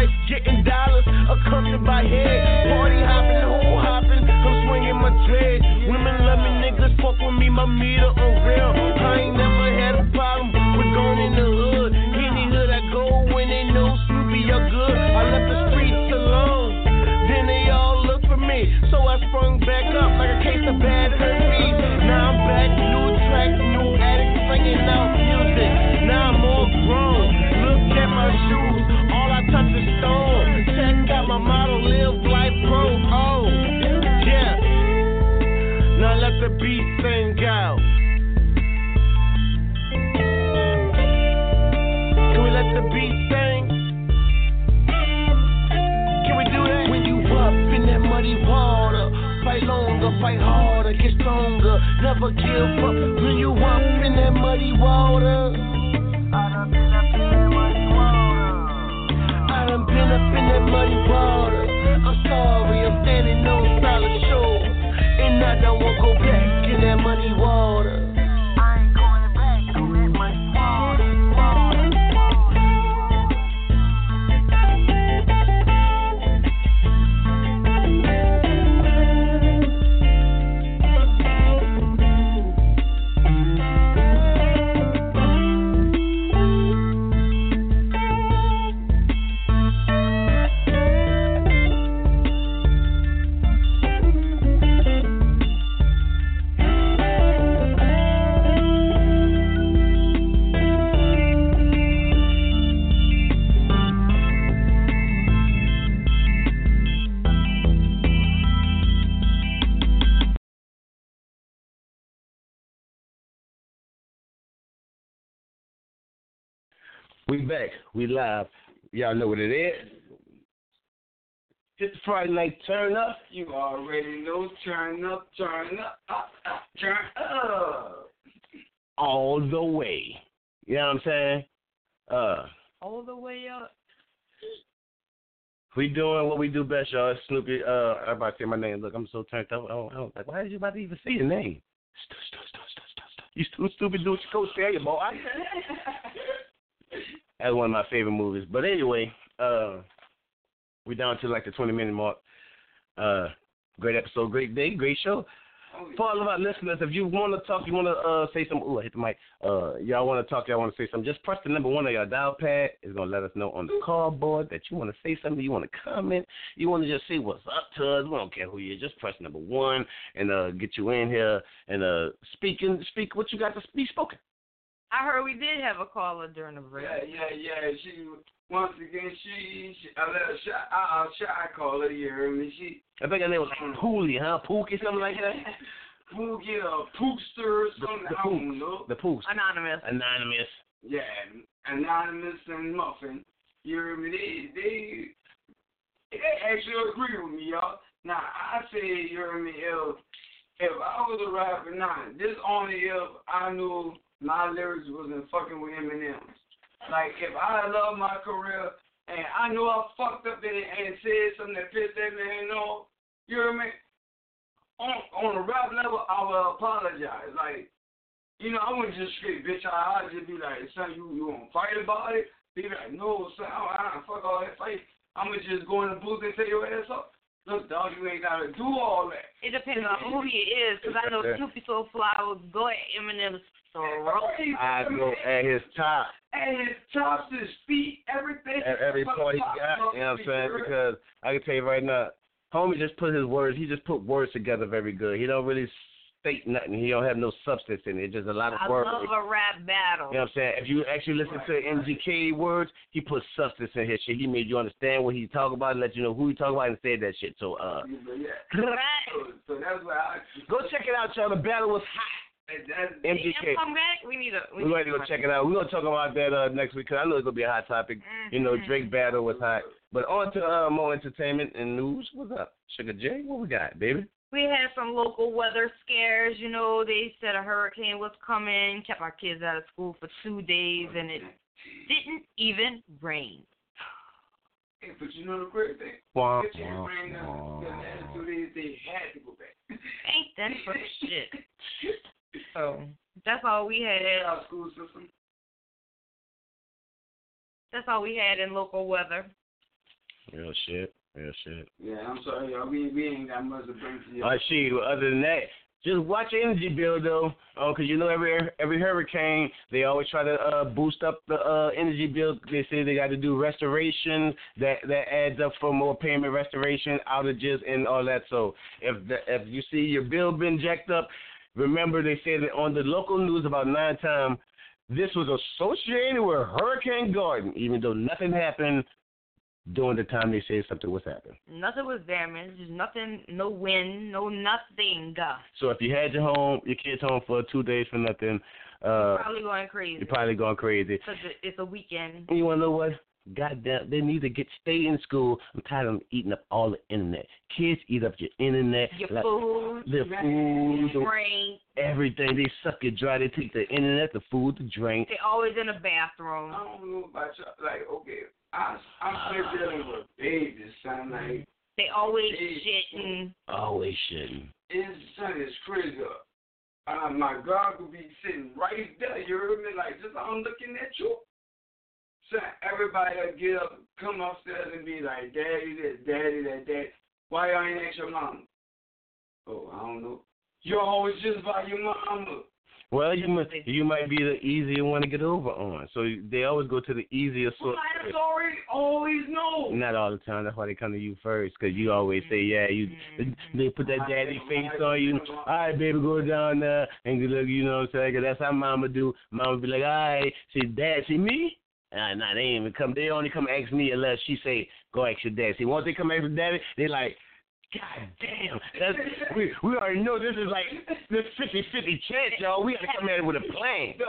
Night getting dollars, accompanied by head. Party hopping, hole hopping, I'm swinging my dread. Women love me, niggas fuck with me, my meter on real. I ain't never had a problem with going in the hood. Any hood I go when they know Snoopy, you're good. I left the streets alone. Then they all look for me, so I sprung back up like a case of bad herpes. Back. We live. Y'all know what it is. It's Friday night turn up. You already know. Turn up, turn up, up, up, turn up. all the way. You know what I'm saying? Uh, All the way up. we doing what we do best, y'all. Snoopy. Uh, everybody say my name. Look, I'm so turned up. I don't, I don't, like, why did you about to even say your name? Stu- stu- stu- stu- stu- stu. You too stupid, do what you go say, boy. That's one of my favorite movies. But anyway, uh, we down to like the 20 minute mark. Uh, great episode, great day, great show. For all of our listeners, if you want to talk, you want to uh, say something. Ooh, I hit the mic. Uh, y'all want to talk, y'all want to say something. Just press the number one on your dial pad. It's gonna let us know on the call board that you want to say something. You want to comment. You want to just say what's up to us. We don't care who you. are. Just press number one and uh, get you in here and uh, speaking, speak what you got to be spoken. I heard we did have a caller during the break. Yeah, yeah, yeah. She once again she, she I let her shy I uh, I uh, shy call her, you hear me? She I think her name was like Poolie, huh? Pookie, something like that. Pookie or Pookster or something, the I don't know. The Pooks. Anonymous. Anonymous. Yeah, Anonymous and Muffin. You hear me? They they they actually agree with me, y'all. Now I say, you hear me, if if I was a rapper now, this only if I knew my lyrics wasn't fucking with Eminem's. Like if I love my career and I knew I fucked up in it and said something that pissed that man off, you hear me? On on a rap level, I will apologize. Like, you know, I wouldn't just straight bitch. I I'd just be like, son, you you want to fight about it? Be like, no, son, I don't fuck all that fight. I'ma just go in the booth and say your ass up. Look, dog, you ain't gotta do all that. It depends on who he is, because I know Snoopy SoFly would go at Eminem's throat. I go at his top. And his chops, his feet, everything. At every point he got, you know what I'm saying? Because I can tell you right now, homie just put his words. He just put words together very good. He don't really state nothing. He don't have no substance in it. Just a lot of I words. love a rap battle. You know what I'm saying? If you actually listen to MGK words, he put substance in his shit. He made you understand what he's talking about, and let you know who he talking about, and said that shit. So, uh, Yeah. So, so that's why I go check it out, y'all. The battle was hot. That's, MGK. We need a. We We're need to go check it out. We're gonna talk about that uh, next week because I know it's gonna be a hot topic. You know, Mm-hmm. Drake battle was hot. But on to uh, more entertainment and news. What's up, Sugar J? What we got, baby? We had some local weather scares. You know, they said a hurricane was coming, kept our kids out of school for two days, and it didn't even rain. Hey, but you know the great thing? Wah, If you wah, bring the last two days, they had to go back. Ain't that for shit? So that's all we had. Our school system. That's all we had in local weather. Real shit. Real shit. Yeah, I'm sorry, y'all. We, we ain't got much to bring to you. All right, shit. Well, other than that, just watch your energy bill though, oh, because you know every every hurricane they always try to uh, boost up the uh, energy bill. They say they got to do restoration that that adds up for more payment, restoration, outages, and all that. So if the, if you see your bill been jacked up, remember they said that on the local news about nine times this was associated with Hurricane Garden, even though nothing happened during the time they said something was happening. Nothing was damaged. There's nothing, no wind, no nothing. So if you had your home, your kids home for two days for nothing, uh, Probably going crazy. you're probably going crazy. Because it's a weekend. And you want to know what? Goddamn, they need to get stay in school. I'm tired of them eating up all the internet. Kids eat up your internet, Your like, food, their food, your drink. everything. They suck it dry. They take the internet, the food, the drink. They always in the bathroom. I don't know about y'all. Like, okay, I, I'm still dealing with babies, son. Like, They always Hey. shitting. Always shouldn't. it's, son, it's crazy. Uh, my God could be sitting right there. You heard me? Like, just I'm looking at you. Son, everybody will get up, come upstairs and be like, Daddy this, Daddy that, Daddy. Why y'all ain't ask your mama? Oh, I don't know. You're always just by your mama. Well, you might you might be the easier one to get over on. So they always go to the easiest Well, sort. I already always know. Not all the time. That's why they come to you first, because you always say, mm-hmm. "Yeah, you." They put that daddy face on you. All right, baby, go down there and you look. You know what I'm saying? 'Cause that's how mama do. Mama be like, "All right, see, dad, see me." Nah, nah, they ain't even come. They only come ask me unless she say, "Go ask your dad." See, once they come ask your daddy, they like, God damn, that's, we we already know this is like this 50-50 chance, y'all. We gotta come at it with a plan. No,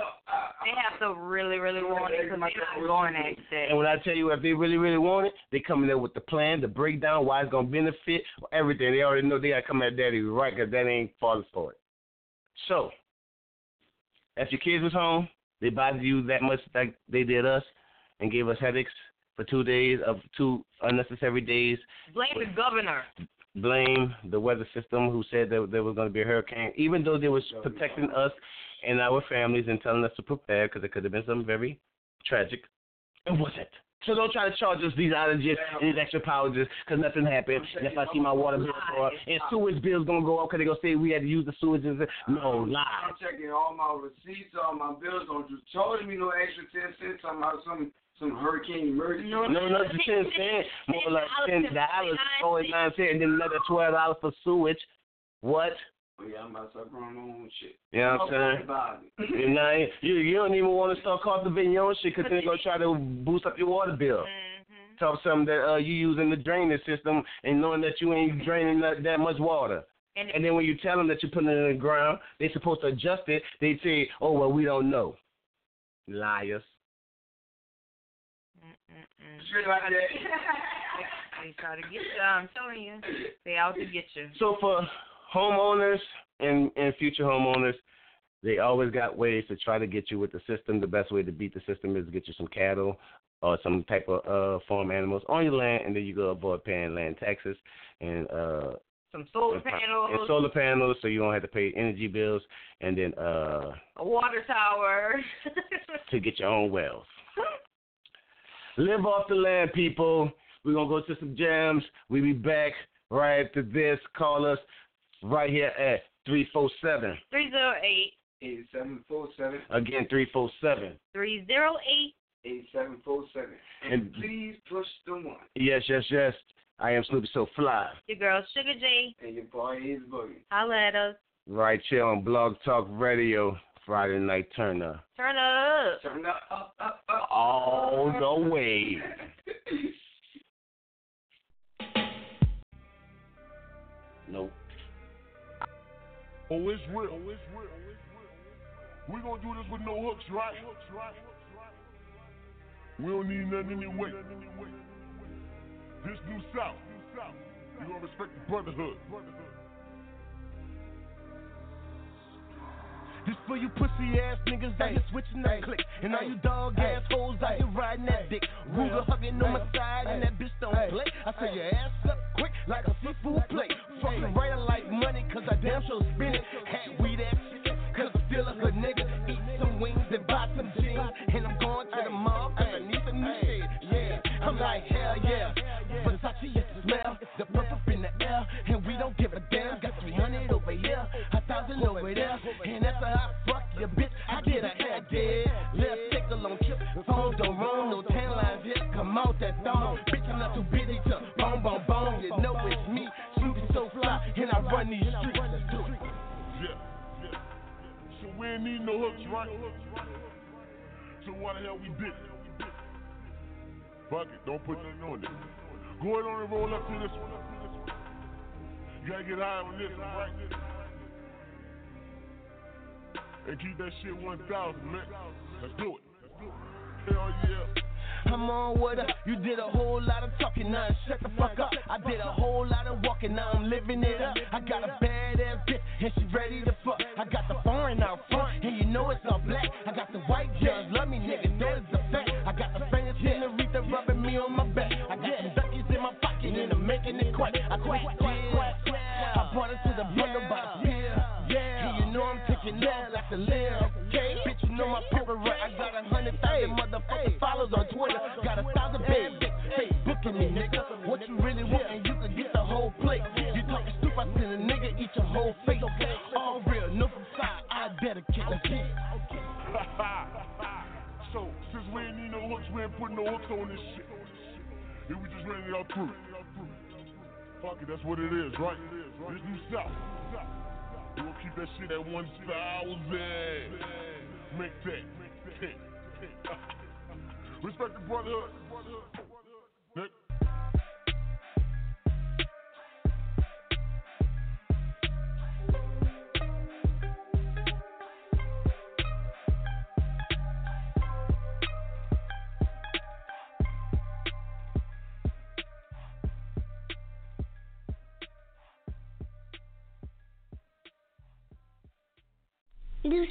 They have to really, really want it because they're not going next day. And when I tell you if they really, really want it, they come in there with the plan, the breakdown, why it's gonna benefit, everything. They already know they gotta come at daddy right because that ain't falling for it. So, if your kids was home, they bothered you that much like they did us, and gave us headaches for two days of two unnecessary days. Blame the governor. Blame the weather system who said that there was going to be a hurricane, even though they was protecting us and our families and telling us to prepare because it could have been something very tragic. It wasn't. So don't try to charge us these outages and these extra outages because nothing happened. And if I see my water bill go up and sewage bills gonna go up because they gonna say we had to use the sewage. No lie. I'm checking all my receipts, all my bills. Don't you charge me no extra ten cents talking about some some hurricane emergency. No, no, just ten cents. More like ten dollars, forty nine cents, and then another twelve dollars for sewage. What? Oh, yeah, I'm about to start growing my own shit. You know what I'm saying? About it. You know, you you don't even want to start cultivating your own shit because then they're gonna try to boost up your water bill. Tell something that uh, you using the drainage system and knowing that you ain't draining that, that much water. And, And then when you tell them that you're putting it in the ground, they're supposed to adjust it. They say, "Oh well, we don't know." Liars. Straight like that. They try to get you. I'm telling you, they out to get you. So for homeowners and, and future homeowners, they always got ways to try to get you with the system. The best way to beat the system is to get you some cattle or some type of uh, farm animals on your land, and then you go avoid paying land taxes and uh, Some solar and panels, solar panels, so you don't have to pay energy bills, and then uh, a water tower. to get your own wells. Live off the land, people. We're gonna go to some jams. We'll be back right after this. Call us right here at three four seven. Three zero eight Eight seven four seven Again, three four seven. three zero eight. eight seven four seven. And- And please push the one. Yes, yes, yes. I am Snoopy So Fly. Your girl Sugar J. And your boy Ace Boogie. Holla at us. Right here on Blog Talk Radio, Friday Night Turner. Turn up. Turn up, up, up, up. All the way. Nope. Oh, oh, it's real. Oh, it's real. We gonna do this with no hooks, right? We don't need nothing anyway. This new South. You gonna respect the brotherhood. This for you pussy ass niggas out here switching that click. And all you dog ass hoes out here riding that dick. Ruger hugging on my side and that bitch don't play. I say your ass up quick like a seafood plate. Fucking right I like money cause I damn sure spend it. Had weed ass shit cause I'm still a good nigga. Eat some wings and buy some jeans. And I'm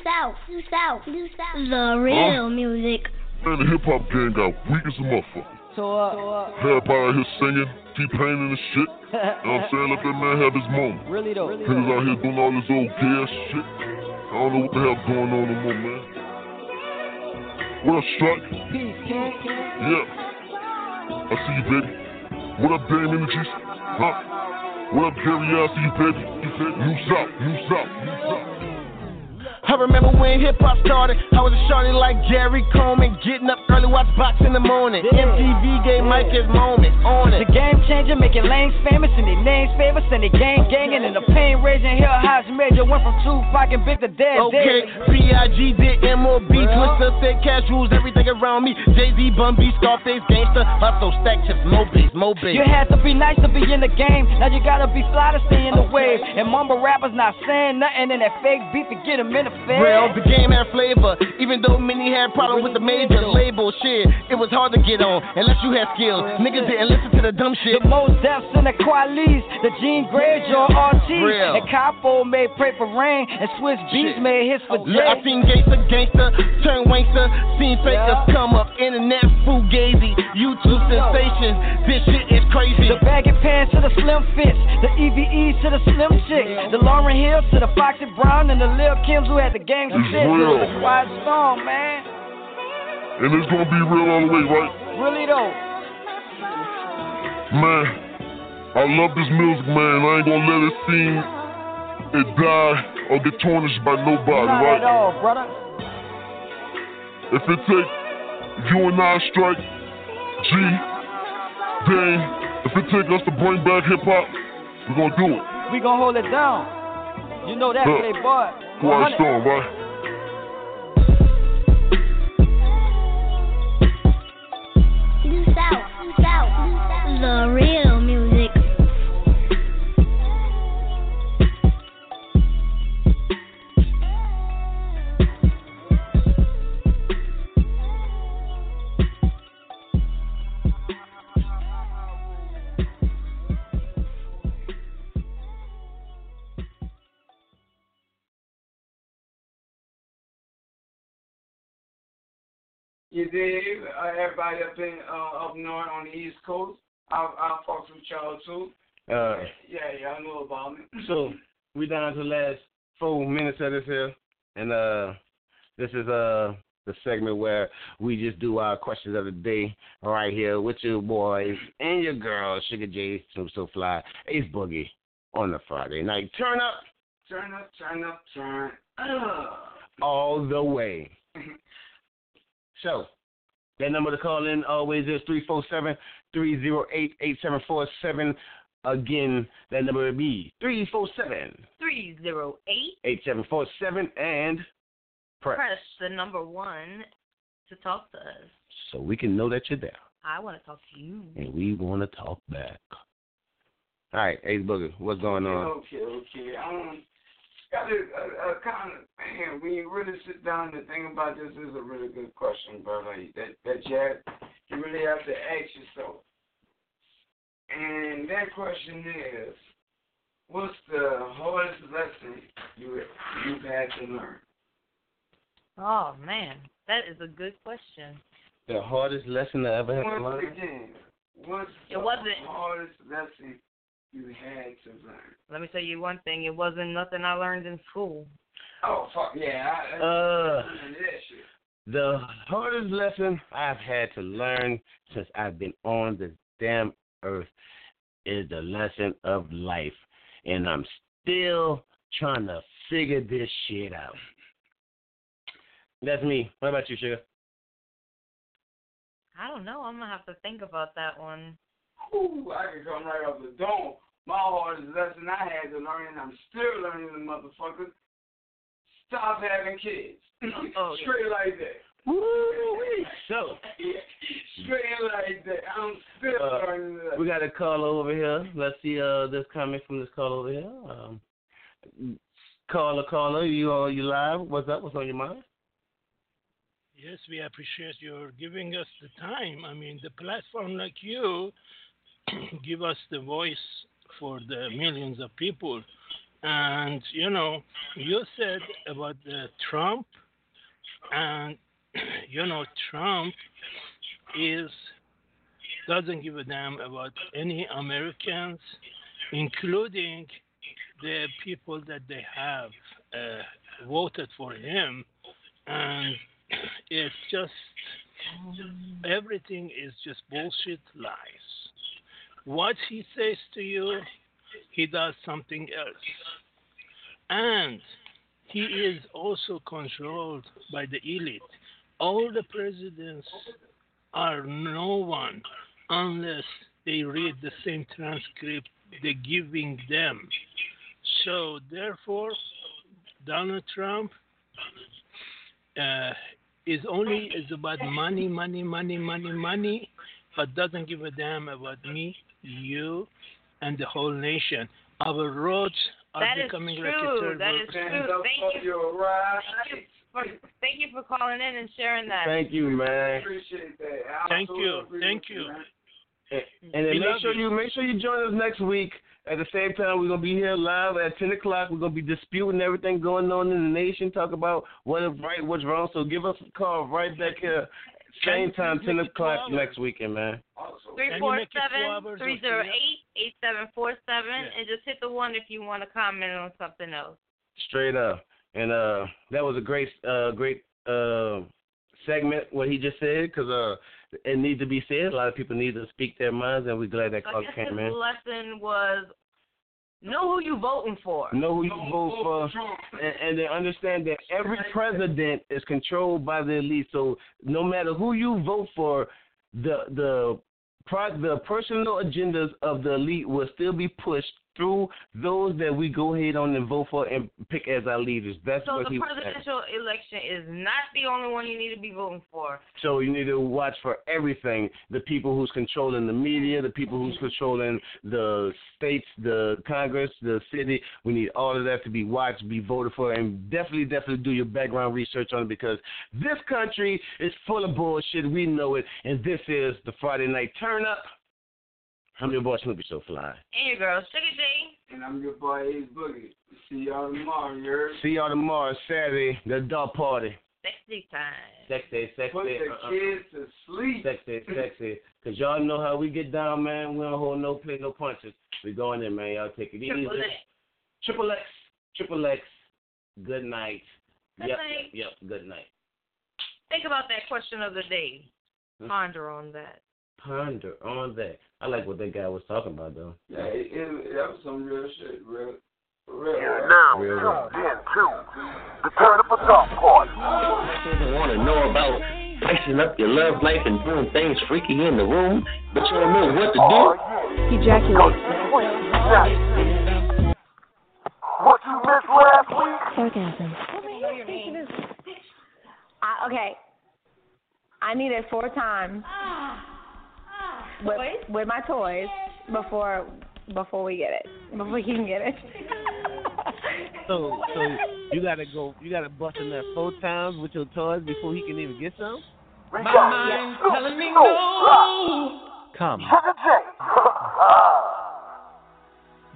South, Due South, Due South. The real music. Man, the hip hop gang got weak as a motherfucker. So, uh, Everybody out here singing, T-Pain and the shit. You know what I'm saying? Let that man have his moment. really though. Niggas out here doing all this old gay ass shit. I don't know what the hell's going on no more, man. What up, Strike? Peace, King. Yeah. I see you, baby. What up, Dame Energies? Huh? What up, Gary? I see you, baby. You baby. Loose out, loose out, loose out. I remember when hip hop started. I was a shorty like Gary Coleman, getting up early, watch box in the morning. MTV gave Mike his moment on it. The game changer, making lanes famous and their names famous and they gang ganging and the pain raising Hell house major went from Tupac and Big to Dead. Okay. B.I.G. did M.O.B. Twister said cash rules everything around me. Jay-Z, Bun B, Scarface, Gangsta, Hustle, Stack Chips, Mobies, Mobies. You had to be nice to be in the game. Now you gotta be fly to stay in the wave. And mumble rappers not saying nothing in that fake beef and get 'em in the face. Real, the game had flavor. Even though many had problems with the major label shit, it was hard to get on unless you had skills. Niggas didn't listen to the dumb shit. The most deaths in the Qualis, the Gene Ortiz, Real. and Capo made Pray for Rain, and Swizz Beatz made hits for Look, I Jay. seen gangster, gangster, turn wankster, seen fakers come up, internet fugazi, YouTube sensations. This shit is crazy. The baggy pants to the slim fits, the EVEs to the slim chicks, the Lauryn Hills to the Foxy Brown, and the Lil Kims who had the gang It's shit. real. The Quiet Storm, man. And it's gonna be real all the way, right? Really though. Man, I love this music, man. I ain't gonna let it seem it die or get tarnished by nobody, Not right? at all, brother. If it take you and I strike, G, Dane, if it take us to bring back hip hop, we're gonna do it. We gonna hold it down. You know that, Huh. playboy. Quiet storm, right? Due South, Due South, The real You dig? Uh, everybody up in uh, up north on the East Coast. I I fucks with y'all too. Uh, Yeah, y'all know about me. so we down to the last four minutes of this here, and uh, this is uh the segment where we just do our questions of the day right here with your boys and your girls, Sugar J, Snoop SoFly, Ace Boogie on the Friday night. Turn up Turn up, turn up, turn up. all the way. So, that number to call in always is 347 308 8747. Again, that number would be 347 308. 8747 and press. Press the number one to talk to us. So we can know that you're there I want to talk to you. and we want to talk back. All right, Ace Booger, what's going on? Okay, okay. Um, got a, a, a kind of man. When you really sit down and think about this, this is a really good question, brother. That that you have, you really have to ask yourself. And that question is, what's the hardest lesson you you've had to learn? Oh man, that is a good question. The hardest lesson I ever had to Once learn? again, what's It the wasn't- hardest lesson you had to learn? Let me tell you one thing. It wasn't nothing I learned in school. Oh fuck yeah! I, I, Uh. The hardest lesson I've had to learn since I've been on this damn earth is the lesson of life. And I'm still trying to figure this shit out. That's me. What about you, Sugar? I don't know. I'm gonna have to think about that one. Ooh, I can come right off the dome. My hardest lesson I had to learn, and I'm still learning the motherfucker. Stop having kids. Oh, yeah. Straight like that. Woo-wee. So, Straight like that. I'm still Uh, learning that. we got a caller over here. Let's see uh this comment from this caller over here. Um, caller, caller, you on you live? What's up? What's on your mind? Yes, we appreciate your giving us the time. I mean, the platform like you give us the voice for the millions of people. And you know, you said about Trump, and you know, Trump is doesn't give a damn about any Americans, including the people that they have uh, voted for him, and it's just everything is just bullshit lies. What he says to you, he does something else. And he is also controlled by the elite. All the presidents are no one unless they read the same transcript they're giving them. So, therefore, Donald Trump uh, is only is about money, money, money, money, money, but doesn't give a damn about me, you, and the whole nation. Our roads are That is becoming true. like a third That world is true. Thank you. Thank you, for, thank you for calling in and sharing that. Thank you, man. Appreciate that. Thank you. Thank you. And, and then make sure you. you make sure you join us next week. At the same time, we're gonna be here live at ten o'clock. We're gonna be disputing everything going on in the nation, talk about what is right, what's wrong. So give us a call right back here, same time, ten o'clock next weekend, man. Three Can you four make it two seven hours three or zero three eight eight seven four seven, Yeah. and just hit the one if you want to comment on something else. Straight up. And uh, that was a great, uh, great uh, segment what he just said because uh, it needs to be said. A lot of people need to speak their minds, and we're glad that So I call guess his came in. lesson was know who you voting for. Know who you vote for, and, and then understand that every president is controlled by the elite. So no matter who you vote for, the the the personal agendas of the elite will still be pushed through those that we go ahead on and vote for and pick as our leaders. That's So what the presidential election is not the only one you need to be voting for. So you need to watch for everything. The people who's controlling the media, the people who's controlling the states, the Congress, the city. We need all of that to be watched, be voted for, and definitely, definitely do your background research on it because this country is full of bullshit. We know it, and this is the Friday Night Turn Up. I'm your boy Snoopy SoFly. And your girl, Sugar J. And I'm your boy Ace Boogie. See y'all tomorrow, you heard? See y'all tomorrow, Saturday, the adult party. Sexy time. Sexy, sexy. Put the uh-uh. kids to sleep. Sexy, sexy. Cause y'all know how we get down, man. We don't hold no play, no punches. We going in, man. Y'all take it easy. Triple X. Triple X. Triple X. Good night. Good yep, night. yep, yep. Good night. Think about that question of the day. Hmm? Ponder on that. Ponder on that. I like what that guy was talking about, though. Yeah, it, it, that was some real shit, real. Real. You're now Real. tuned in to the Turn Up Adult Party. People want to know about spicing up your love life and doing things freaky in the room, but you don't know what to do. Oh, Ejaculate. What you missed last week? Orgasm. I, okay. I need it four times with, with my toys before before we get it. Before he can get it. So, so you gotta go. You gotta bust in there four times with your toys before he can even get some. My mind's two, telling me no. Come. Sugar J.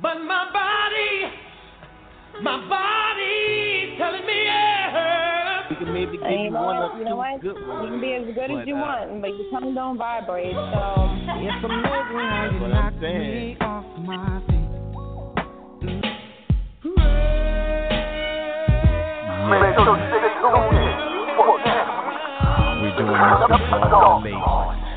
But my body, my body can maybe give you you know one what? or You two know what? good You can be as good But, as you uh, want, but your tongue don't vibrate. So It's amazing how you knock me off my feet. Make sure you stay tuned in for next week. We're doing this before all late.